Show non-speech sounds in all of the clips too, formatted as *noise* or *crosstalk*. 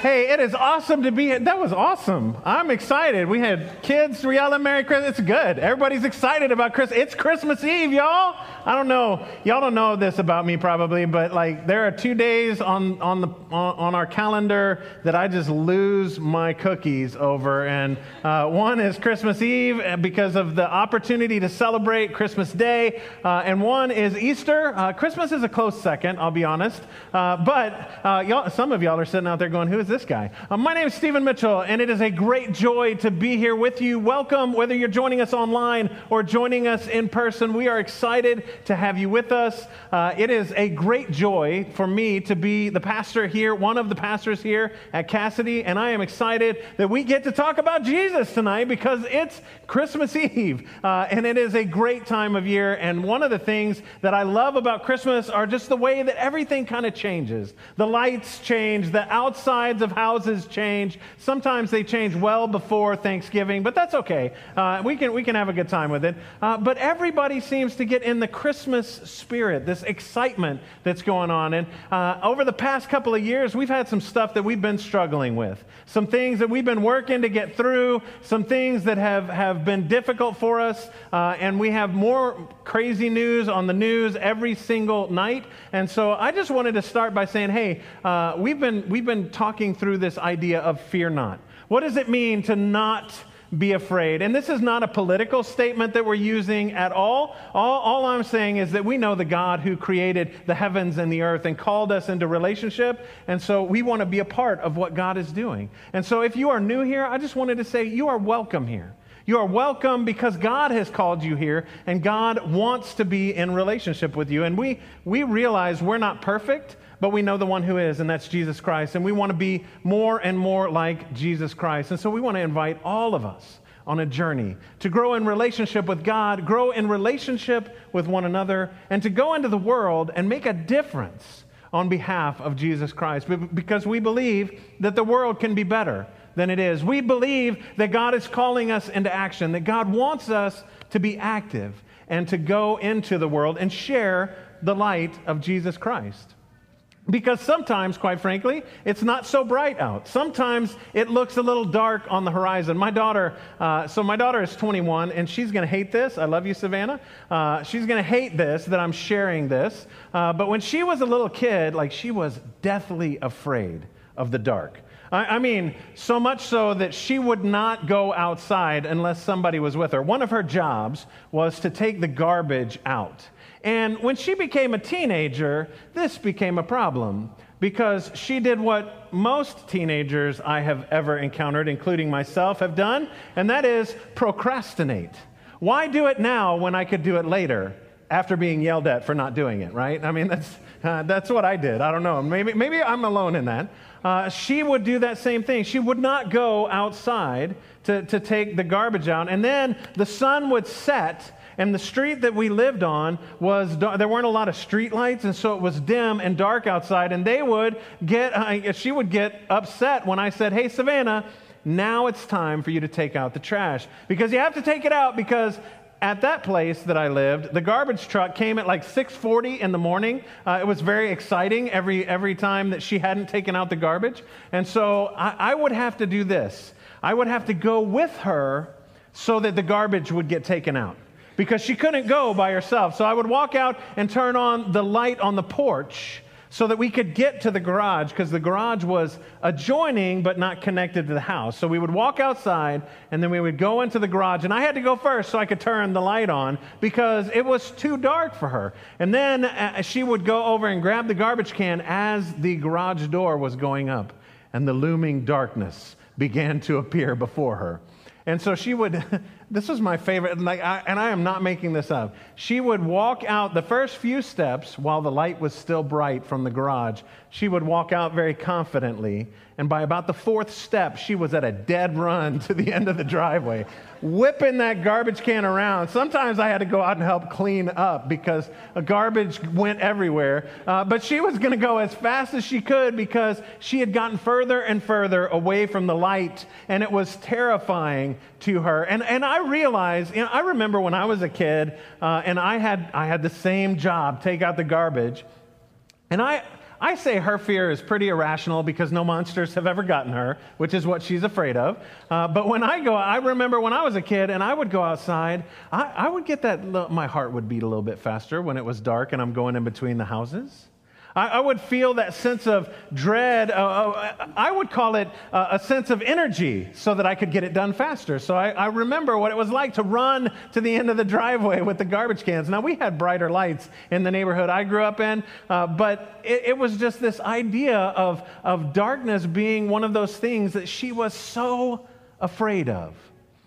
Hey, it is awesome to be here. That was awesome. I'm excited. We had kids yelling Merry Christmas. It's good. Everybody's excited about Christmas. It's Christmas Eve, y'all. I don't know. Y'all don't know this about me probably, but like there are two days on, on, the, on, on our calendar that I just lose my cookies over. And uh, one is Christmas Eve uh, because of the opportunity to celebrate Christmas Day. Uh, and one is Easter. Uh, Christmas is a close second, I'll be honest. Uh, but uh, y'all, some of y'all are sitting out there going, who is this guy? Uh, my name is Stephen Mitchell, and it is a great joy to be here with you. Welcome, whether you're joining us online or joining us in person. We are excited to have you with us. Uh, it is a great joy for me to be the pastor here, one of the pastors here at Cassidy, and I am excited that we get to talk about Jesus tonight because it's Christmas Eve, uh, and it is a great time of year. And one of the things that I love about Christmas are just the way that everything kind of changes. The lights change, the outsides of houses houses change. Sometimes they change well before Thanksgiving, but that's okay. Uh, we, can, we can have a good time with it. Uh, but everybody seems to get in the Christmas spirit, this excitement that's going on. And uh, over the past couple of years, we've had some stuff that we've been struggling with, some things that we've been working to get through, some things that have, have been difficult for us. Uh, and we have more crazy news on the news every single night. And so I just wanted to start by saying, hey, uh, we've, been, we've been talking through this idea of fear not. What does it mean to not be afraid? And this is not a political statement that we're using at all. all. All I'm saying is that we know the God who created the heavens and the earth and called us into relationship. And so we want to be a part of what God is doing. And so if you are new here, I just wanted to say you are welcome here. You are welcome because God has called you here and God wants to be in relationship with you. And we, we realize we're not perfect, but we know the one who is, and that's Jesus Christ. And we want to be more and more like Jesus Christ. And so we want to invite all of us on a journey to grow in relationship with God, grow in relationship with one another, and to go into the world and make a difference on behalf of Jesus Christ because we believe that the world can be better than it is. We believe that God is calling us into action, that God wants us to be active and to go into the world and share the light of Jesus Christ. Because sometimes, quite frankly, it's not so bright out. Sometimes it looks a little dark on the horizon. My daughter, uh, so my daughter is 21, and she's going to hate this. I love you, Savannah. Uh, she's going to hate this that I'm sharing this. Uh, but when she was a little kid, like she was deathly afraid of the dark. I, mean, so much so that she would not go outside unless somebody was with her. One of her jobs was to take the garbage out. And when she became a teenager, this became a problem because she did what most teenagers I have ever encountered, including myself, have done, and that is procrastinate. Why do it now when I could do it later after being yelled at for not doing it, right? I mean, that's, uh, that's what I did. I don't know. Maybe, maybe I'm alone in that. Uh, she would do that same thing. She would not go outside to, to take the garbage out. And then the sun would set and the street that we lived on was, there weren't a lot of street lights, and so it was dim and dark outside. And they would get, uh, she would get upset when I said, Hey, Savannah, now it's time for you to take out the trash. Because you have to take it out because at that place that I lived, the garbage truck came at like 6:40 in the morning. Uh, it was very exciting every every time that she hadn't taken out the garbage, and so I, I would have to do this. I would have to go with her so that the garbage would get taken out because she couldn't go by herself. So I would walk out and turn on the light on the porch so that we could get to the garage because the garage was adjoining but not connected to the house. So we would walk outside and then we would go into the garage. And I had to go first so I could turn the light on because it was too dark for her. And then uh, she would go over and grab the garbage can as the garage door was going up and the looming darkness began to appear before her. And so she would, *laughs* this is my favorite, like, I, and I am not making this up. She would walk out the first few steps while the light was still bright from the garage. She would walk out very confidently, and by about the fourth step, she was at a dead run to the end of the driveway whipping that garbage can around. Sometimes I had to go out and help clean up because garbage went everywhere. Uh, but she was going to go as fast as she could because she had gotten further and further away from the light, and it was terrifying to her. And, and I realized, you know, I remember when I was a kid uh, and I had, I had the same job take out the garbage. And I, I say her fear is pretty irrational because no monsters have ever gotten her, which is what she's afraid of. Uh, but when I go, I remember when I was a kid and I would go outside, I, I would get that, my heart would beat a little bit faster when it was dark and I'm going in between the houses. I, I would feel that sense of dread. Uh, uh, I would call it uh, a sense of energy so that I could get it done faster. So I, I, remember what it was like to run to the end of the driveway with the garbage cans. Now, we had brighter lights in the neighborhood I grew up in, uh, but it, it was just this idea of, of darkness being one of those things that she was so afraid of.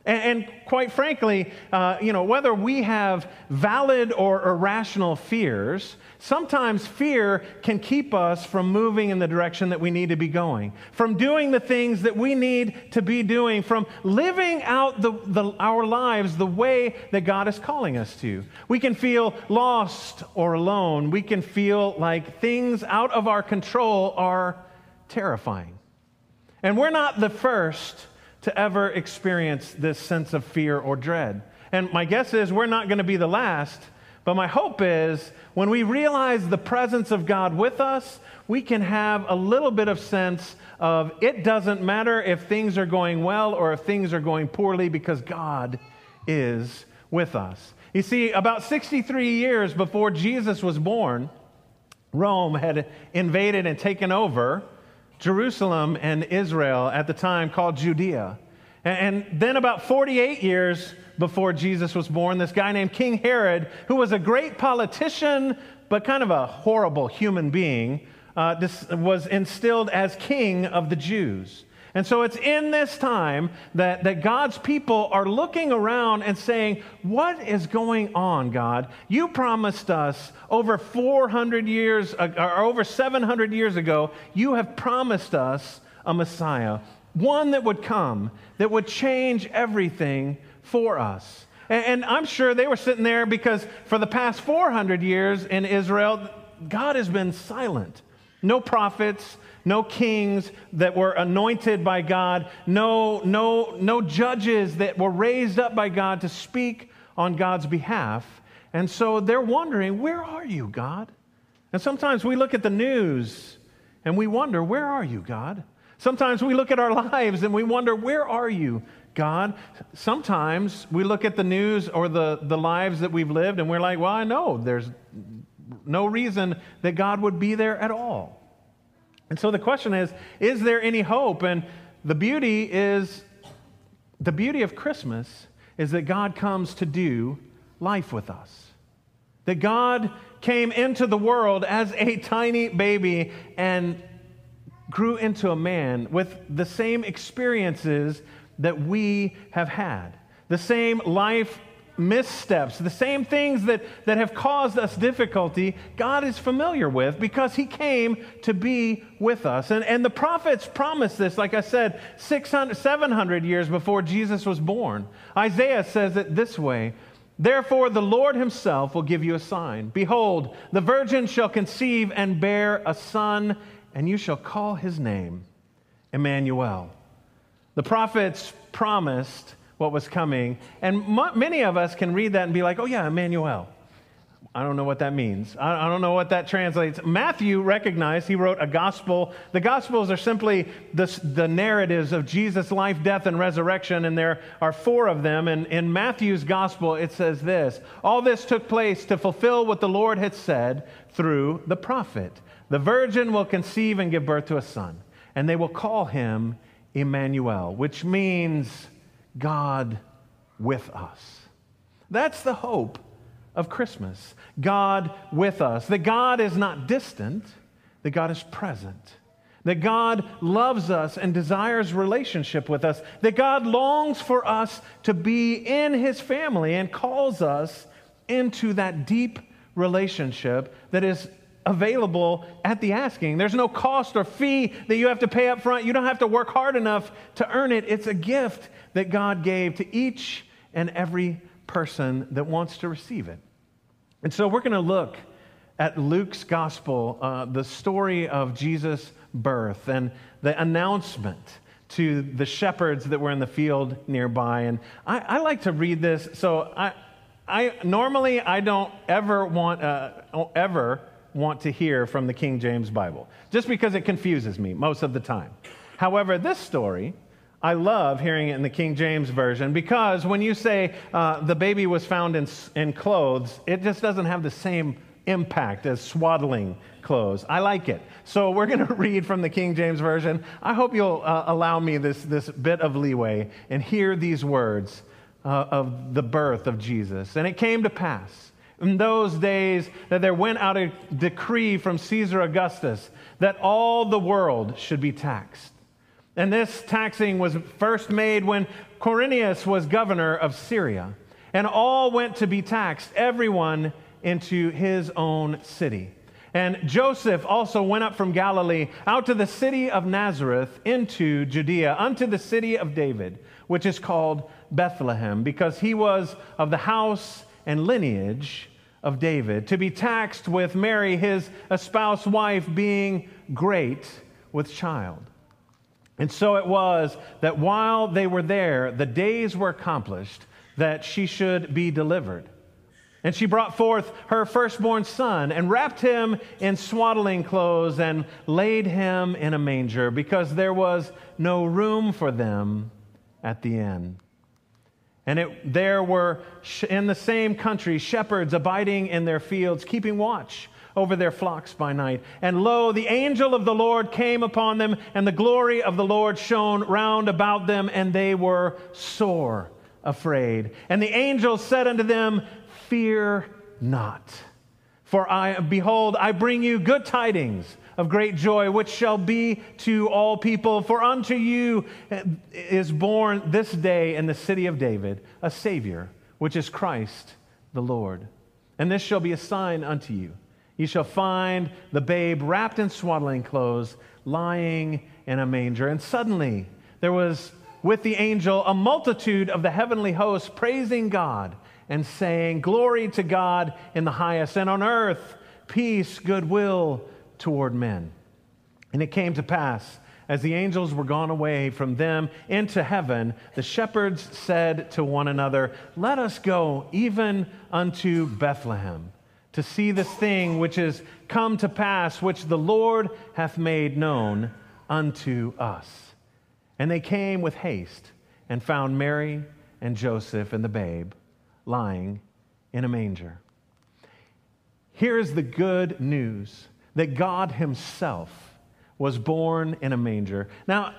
And, and, quite frankly, uh, you know, whether we have valid or irrational fears, sometimes fear can keep us from moving in the direction that we need to be going, from doing the things that we need to be doing, from living out the, the, our lives the way that God is calling us to. We can feel lost or alone. We can feel like things out of our control are terrifying. And we're not the first to ever experience this sense of fear or dread. And my guess is we're not going to be the last, but my hope is when we realize the presence of God with us, we can have a little bit of sense of it doesn't matter if things are going well or if things are going poorly because God is with us. You see, about 63 years before Jesus was born, Rome had invaded and taken over Jerusalem and Israel at the time called Judea. And then, about 48 years before Jesus was born, this guy named King Herod, who was a great politician, but kind of a horrible human being, uh, was instilled as king of the Jews. And so it's in this time that, that God's people are looking around and saying, What is going on, God? You promised us over 400 years, or over 700 years ago, you have promised us a Messiah, one that would come, that would change everything for us. And, and I'm sure they were sitting there because for the past 400 years in Israel, God has been silent. No prophets, no kings that were anointed by God, no, no, no judges that were raised up by God to speak on God's behalf. And so they're wondering, where are you, God? And sometimes we look at the news and we wonder, where are you, God? Sometimes we look at our *laughs* lives and we wonder, where are you, God? Sometimes we look at the news or the, the lives that we've lived and we're like, well, I know there's no reason that God would be there at all. And so the question is is there any hope? And the beauty is the beauty of Christmas is that God comes to do life with us. That God came into the world as a tiny baby and grew into a man with the same experiences that we have had, the same life missteps, the same things that, that have caused us difficulty, God is familiar with because He came to be with us. And, and the prophets promised this, like I said, 600, 700 years before Jesus was born. Isaiah says it this way Therefore, the Lord Himself will give you a sign. Behold, the virgin shall conceive and bear a son, and you shall call his name Emmanuel. The prophets promised what was coming. And m- many of us can read that and be like, oh, yeah, Emmanuel. I don't know what that means. I, I don't know what that translates. Matthew recognized, he wrote a gospel. The gospels are simply the, the narratives of Jesus' life, death, and resurrection, and there are four of them. And in Matthew's gospel, it says this All this took place to fulfill what the Lord had said through the prophet. The virgin will conceive and give birth to a son, and they will call him Emmanuel, which means God with us. That's the hope of Christmas. God with us. That God is not distant, that God is present. That God loves us and desires relationship with us. That God longs for us to be in his family and calls us into that deep relationship that is available at the asking. There's no cost or fee that you have to pay up front. You don't have to work hard enough to earn it. It's a gift that God gave to each and every person that wants to receive it. And so we're going to look at Luke's gospel, uh, the story of Jesus' birth and the announcement to the shepherds that were in the field nearby. And I, I like to read this. So I, I normally I don't ever want uh, ever want to hear from the King James Bible, just because it confuses me most of the time. However, this story, I love hearing it in the King James Version because when you say uh, the baby was found in, in clothes, it just doesn't have the same impact as swaddling clothes. I like it. So we're going *laughs* to read from the King James Version. I hope you'll uh, allow me this, this bit of leeway and hear these words uh, of the birth of Jesus. And it came to pass in those days that there went out a decree from Caesar Augustus that all the world should be taxed. And this taxing was first made when Quirinius was governor of Syria. And all went to be taxed, everyone into his own city. And Joseph also went up from Galilee out to the city of Nazareth into Judea, unto the city of David, which is called Bethlehem, because he was of the house and lineage of David, to be taxed with Mary, his espoused wife, being great with child. And so it was that while they were there, the days were accomplished that she should be delivered. And she brought forth her firstborn son and wrapped him in swaddling clothes and laid him in a manger because there was no room for them at the inn. And it, there were in the same country shepherds abiding in their fields, keeping watch over their flocks by night. And lo, the angel of the Lord came upon them, and the glory of the Lord shone round about them, and they were sore afraid. And the angel said unto them, Fear not. For I, behold, I bring you good tidings of great joy, which shall be to all people. For unto you is born this day in the city of David a Savior, which is Christ the Lord. And this shall be a sign unto you. You shall find the babe wrapped in swaddling clothes, lying in a manger. And suddenly there was with the angel a multitude of the heavenly hosts praising God and saying, Glory to God in the highest, and on earth, peace, goodwill toward men. And it came to pass, as the angels were gone away from them into heaven, the shepherds said to one another, Let us go even unto Bethlehem to see this thing which is come to pass, which the Lord hath made known unto us. And they came with haste and found Mary and Joseph and the babe lying in a manger. Here is the good news that God Himself was born in a manger. Now,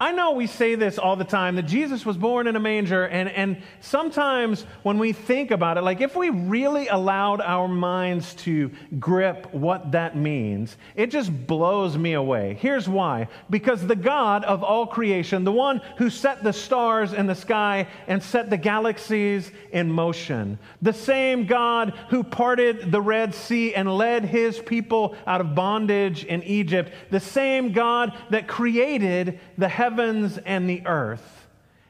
I know we say this all the time that Jesus was born in a manger, and, and sometimes when we think about it, like if we really allowed our minds to grip what that means, it just blows me away. Here's why because the God of all creation, the one who set the stars in the sky and set the galaxies in motion, the same God who parted the Red Sea and led his people out of bondage in Egypt, the same God that created the heavens heavens and the earth,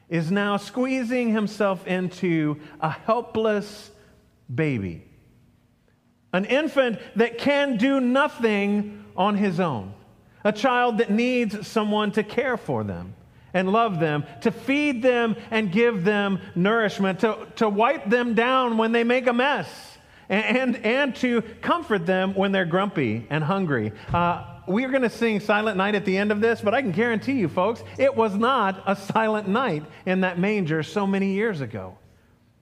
is now squeezing himself into a helpless baby. An infant that can do nothing on his own. A child that needs someone to care for them and love them, to feed them and give them nourishment, to, to wipe them down when they make a mess, and, and, and to comfort them when they're grumpy and hungry. Uh, we are going to sing Silent Night at the end of this, but I can guarantee you, folks, it was not a silent night in that manger so many years ago.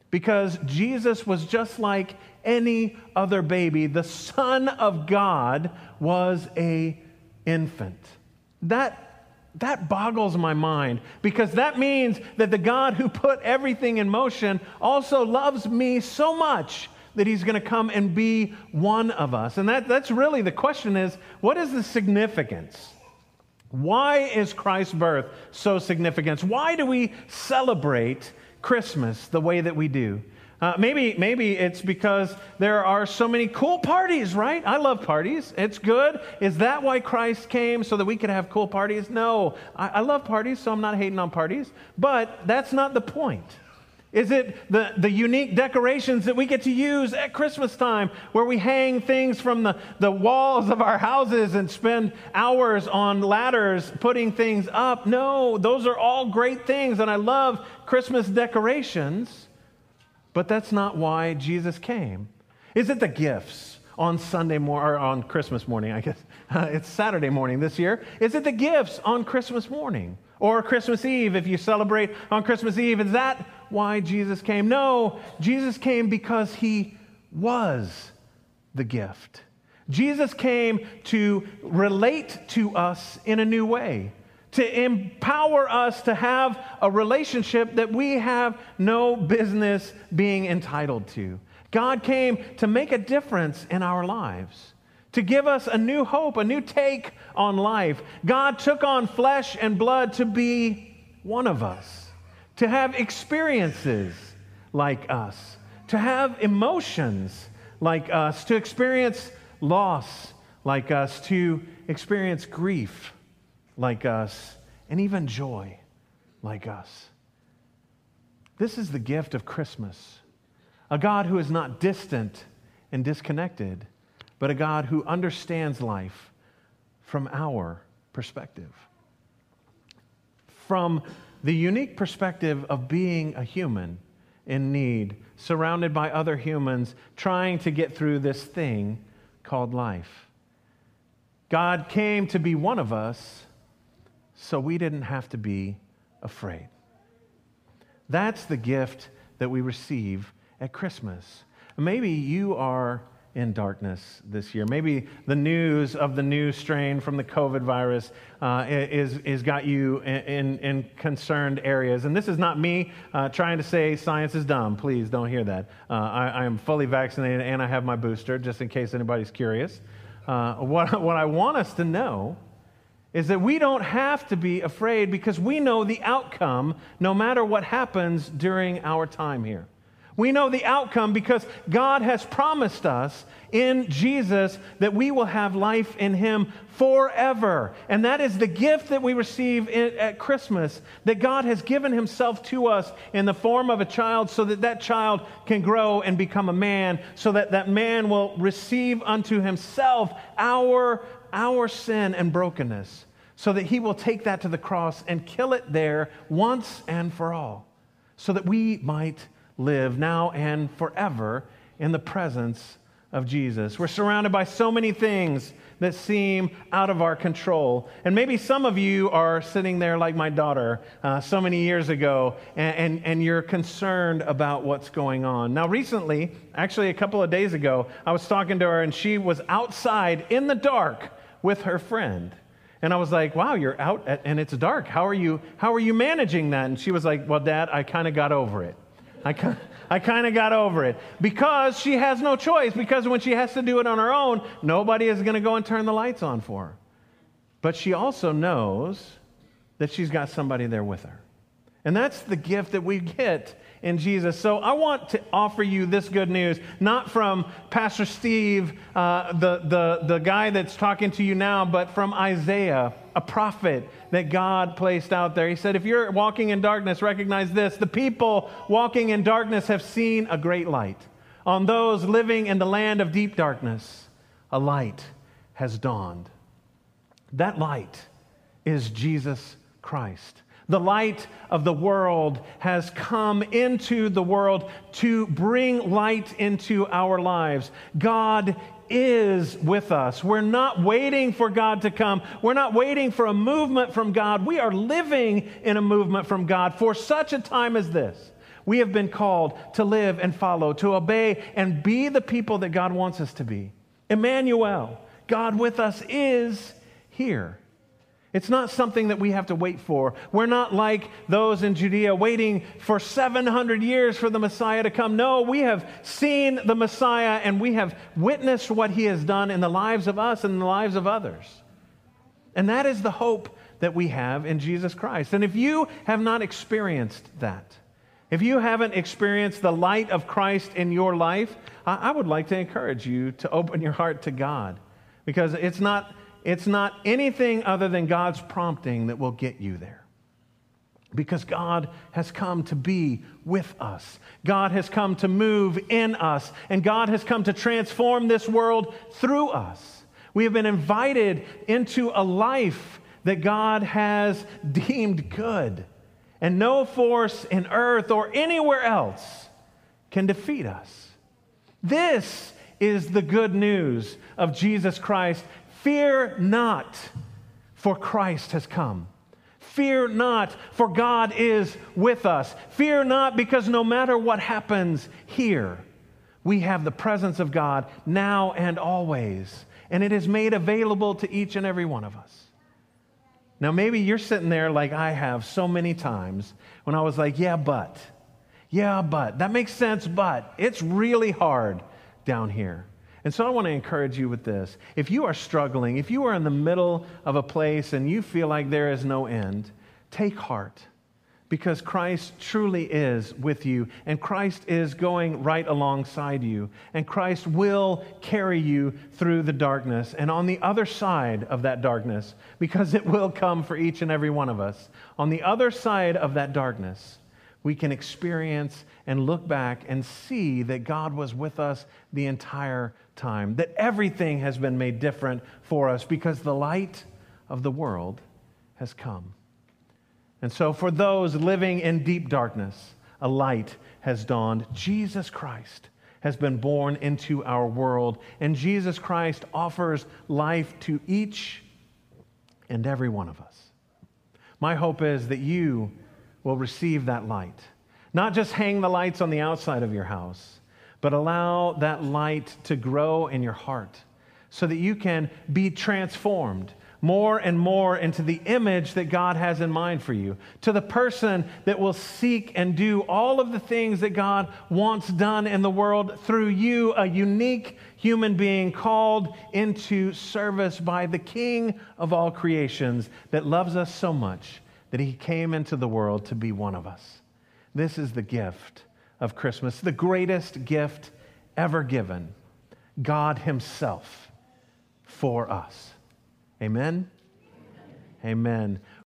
Because Jesus was just like any other baby. The Son of God was a infant. That, that boggles my mind because that means that the God who put everything in motion also loves me so much that he's going to come and be one of us. And that, that's really the question is what is the significance? Why is Christ's birth so significant? Why do we celebrate Christmas the way that we do? Uh, maybe, maybe it's because there are so many cool parties, right? I love parties. It's good. Is that why Christ came so that we could have cool parties? No. I, I love parties, so I'm not hating on parties. But that's not the point. Is it the, the unique decorations that we get to use at Christmas time, where we hang things from the, the walls of our houses and spend hours on ladders putting things up? No, those are all great things, and I love Christmas decorations, but that's not why Jesus came. Is it the gifts? on Sunday morning, or on Christmas morning, I guess. *laughs* It's Saturday morning this year. Is it the gifts on Christmas morning? Or Christmas Eve, if you celebrate on Christmas Eve? Is that why Jesus came? No, Jesus came because he was the gift. Jesus came to relate to us in a new way, to empower us to have a relationship that we have no business being entitled to. God came to make a difference in our lives, to give us a new hope, a new take on life. God took on flesh and blood to be one of us, to have experiences like us, to have emotions like us, to experience loss like us, to experience grief like us, and even joy like us. This is the gift of Christmas a God who is not distant and disconnected, but a God who understands life from our perspective. From the unique perspective of being a human in need, surrounded by other humans, trying to get through this thing called life. God came to be one of us so we didn't have to be afraid. That's the gift that we receive at Christmas. Maybe you are in darkness this year. Maybe the news of the new strain from the COVID virus uh, is, is got you in, in, in, concerned areas. And this is not me uh, trying to say science is dumb. Please don't hear that. Uh, I, I, am fully vaccinated and I have my booster, just in case anybody's curious. Uh, what, *laughs* what I want us to know is that we don't have to be afraid because we know the outcome no matter what happens during our time here. We know the outcome because God has promised us in Jesus that we will have life in Him forever. And that is the gift that we receive in, at Christmas, that God has given Himself to us in the form of a child so that that child can grow and become a man, so that that man will receive unto himself our, our sin and brokenness, so that He will take that to the cross and kill it there once and for all, so that we might live now and forever in the presence of Jesus. We're surrounded by so many things that seem out of our control. And maybe some of you are sitting there like my daughter uh, so many years ago, and, and, and, you're concerned about what's going on. Now, recently, actually a couple of days ago, I was talking to her, and she was outside in the dark with her friend. And I was like, wow, you're out at, and it's dark. How are you, how are you managing that? And she was like, well, Dad, I kind of got over it. I, I kind of got over it because she has no choice. Because when she has to do it on her own, nobody is going to go and turn the lights on for her. But she also knows that she's got somebody there with her. And that's the gift that we get in Jesus. So I want to offer you this good news, not from Pastor Steve, uh, the, the, the guy that's talking to you now, but from Isaiah, a prophet that God placed out there. He said, If you're walking in darkness, recognize this the people walking in darkness have seen a great light. On those living in the land of deep darkness, a light has dawned. That light is Jesus Christ. The light of the world has come into the world to bring light into our lives. God is with us. We're not waiting for God to come. We're not waiting for a movement from God. We are living in a movement from God for such a time as this. We have been called to live and follow, to obey and be the people that God wants us to be. Emmanuel, God with us, is here. It's not something that we have to wait for. We're not like those in Judea waiting for 700 years for the Messiah to come. No, we have seen the Messiah and we have witnessed what he has done in the lives of us and the lives of others. And that is the hope that we have in Jesus Christ. And if you have not experienced that, if you haven't experienced the light of Christ in your life, I, would like to encourage you to open your heart to God because it's not it's not anything other than God's prompting that will get you there. Because God has come to be with us. God has come to move in us. And God has come to transform this world through us. We have been invited into a life that God has deemed good. And no force in earth or anywhere else can defeat us. This is the good news of Jesus Christ. Fear not, for Christ has come. Fear not, for God is with us. Fear not, because no matter what happens here, we have the presence of God now and always, and it is made available to each and every one of us. Now, maybe you're sitting there like I have so many times when I was like, yeah, but, yeah, but. That makes sense, but it's really hard down here. And so I want to encourage you with this. If you are struggling, if you are in the middle of a place and you feel like there is no end, take heart because Christ truly is with you and Christ is going right alongside you and Christ will carry you through the darkness and on the other side of that darkness because it will come for each and every one of us on the other side of that darkness we can experience and look back and see that God was with us the entire time, that everything has been made different for us because the light of the world has come. And so, for those living in deep darkness, a light has dawned. Jesus Christ has been born into our world, and Jesus Christ offers life to each and every one of us. My hope is that you will receive that light. Not just hang the lights on the outside of your house, but allow that light to grow in your heart so that you can be transformed more and more into the image that God has in mind for you, to the person that will seek and do all of the things that God wants done in the world through you, a unique human being called into service by the King of all creations that loves us so much that he came into the world to be one of us. This is the gift of Christmas, the greatest gift ever given God Himself for us. Amen? Amen. Amen.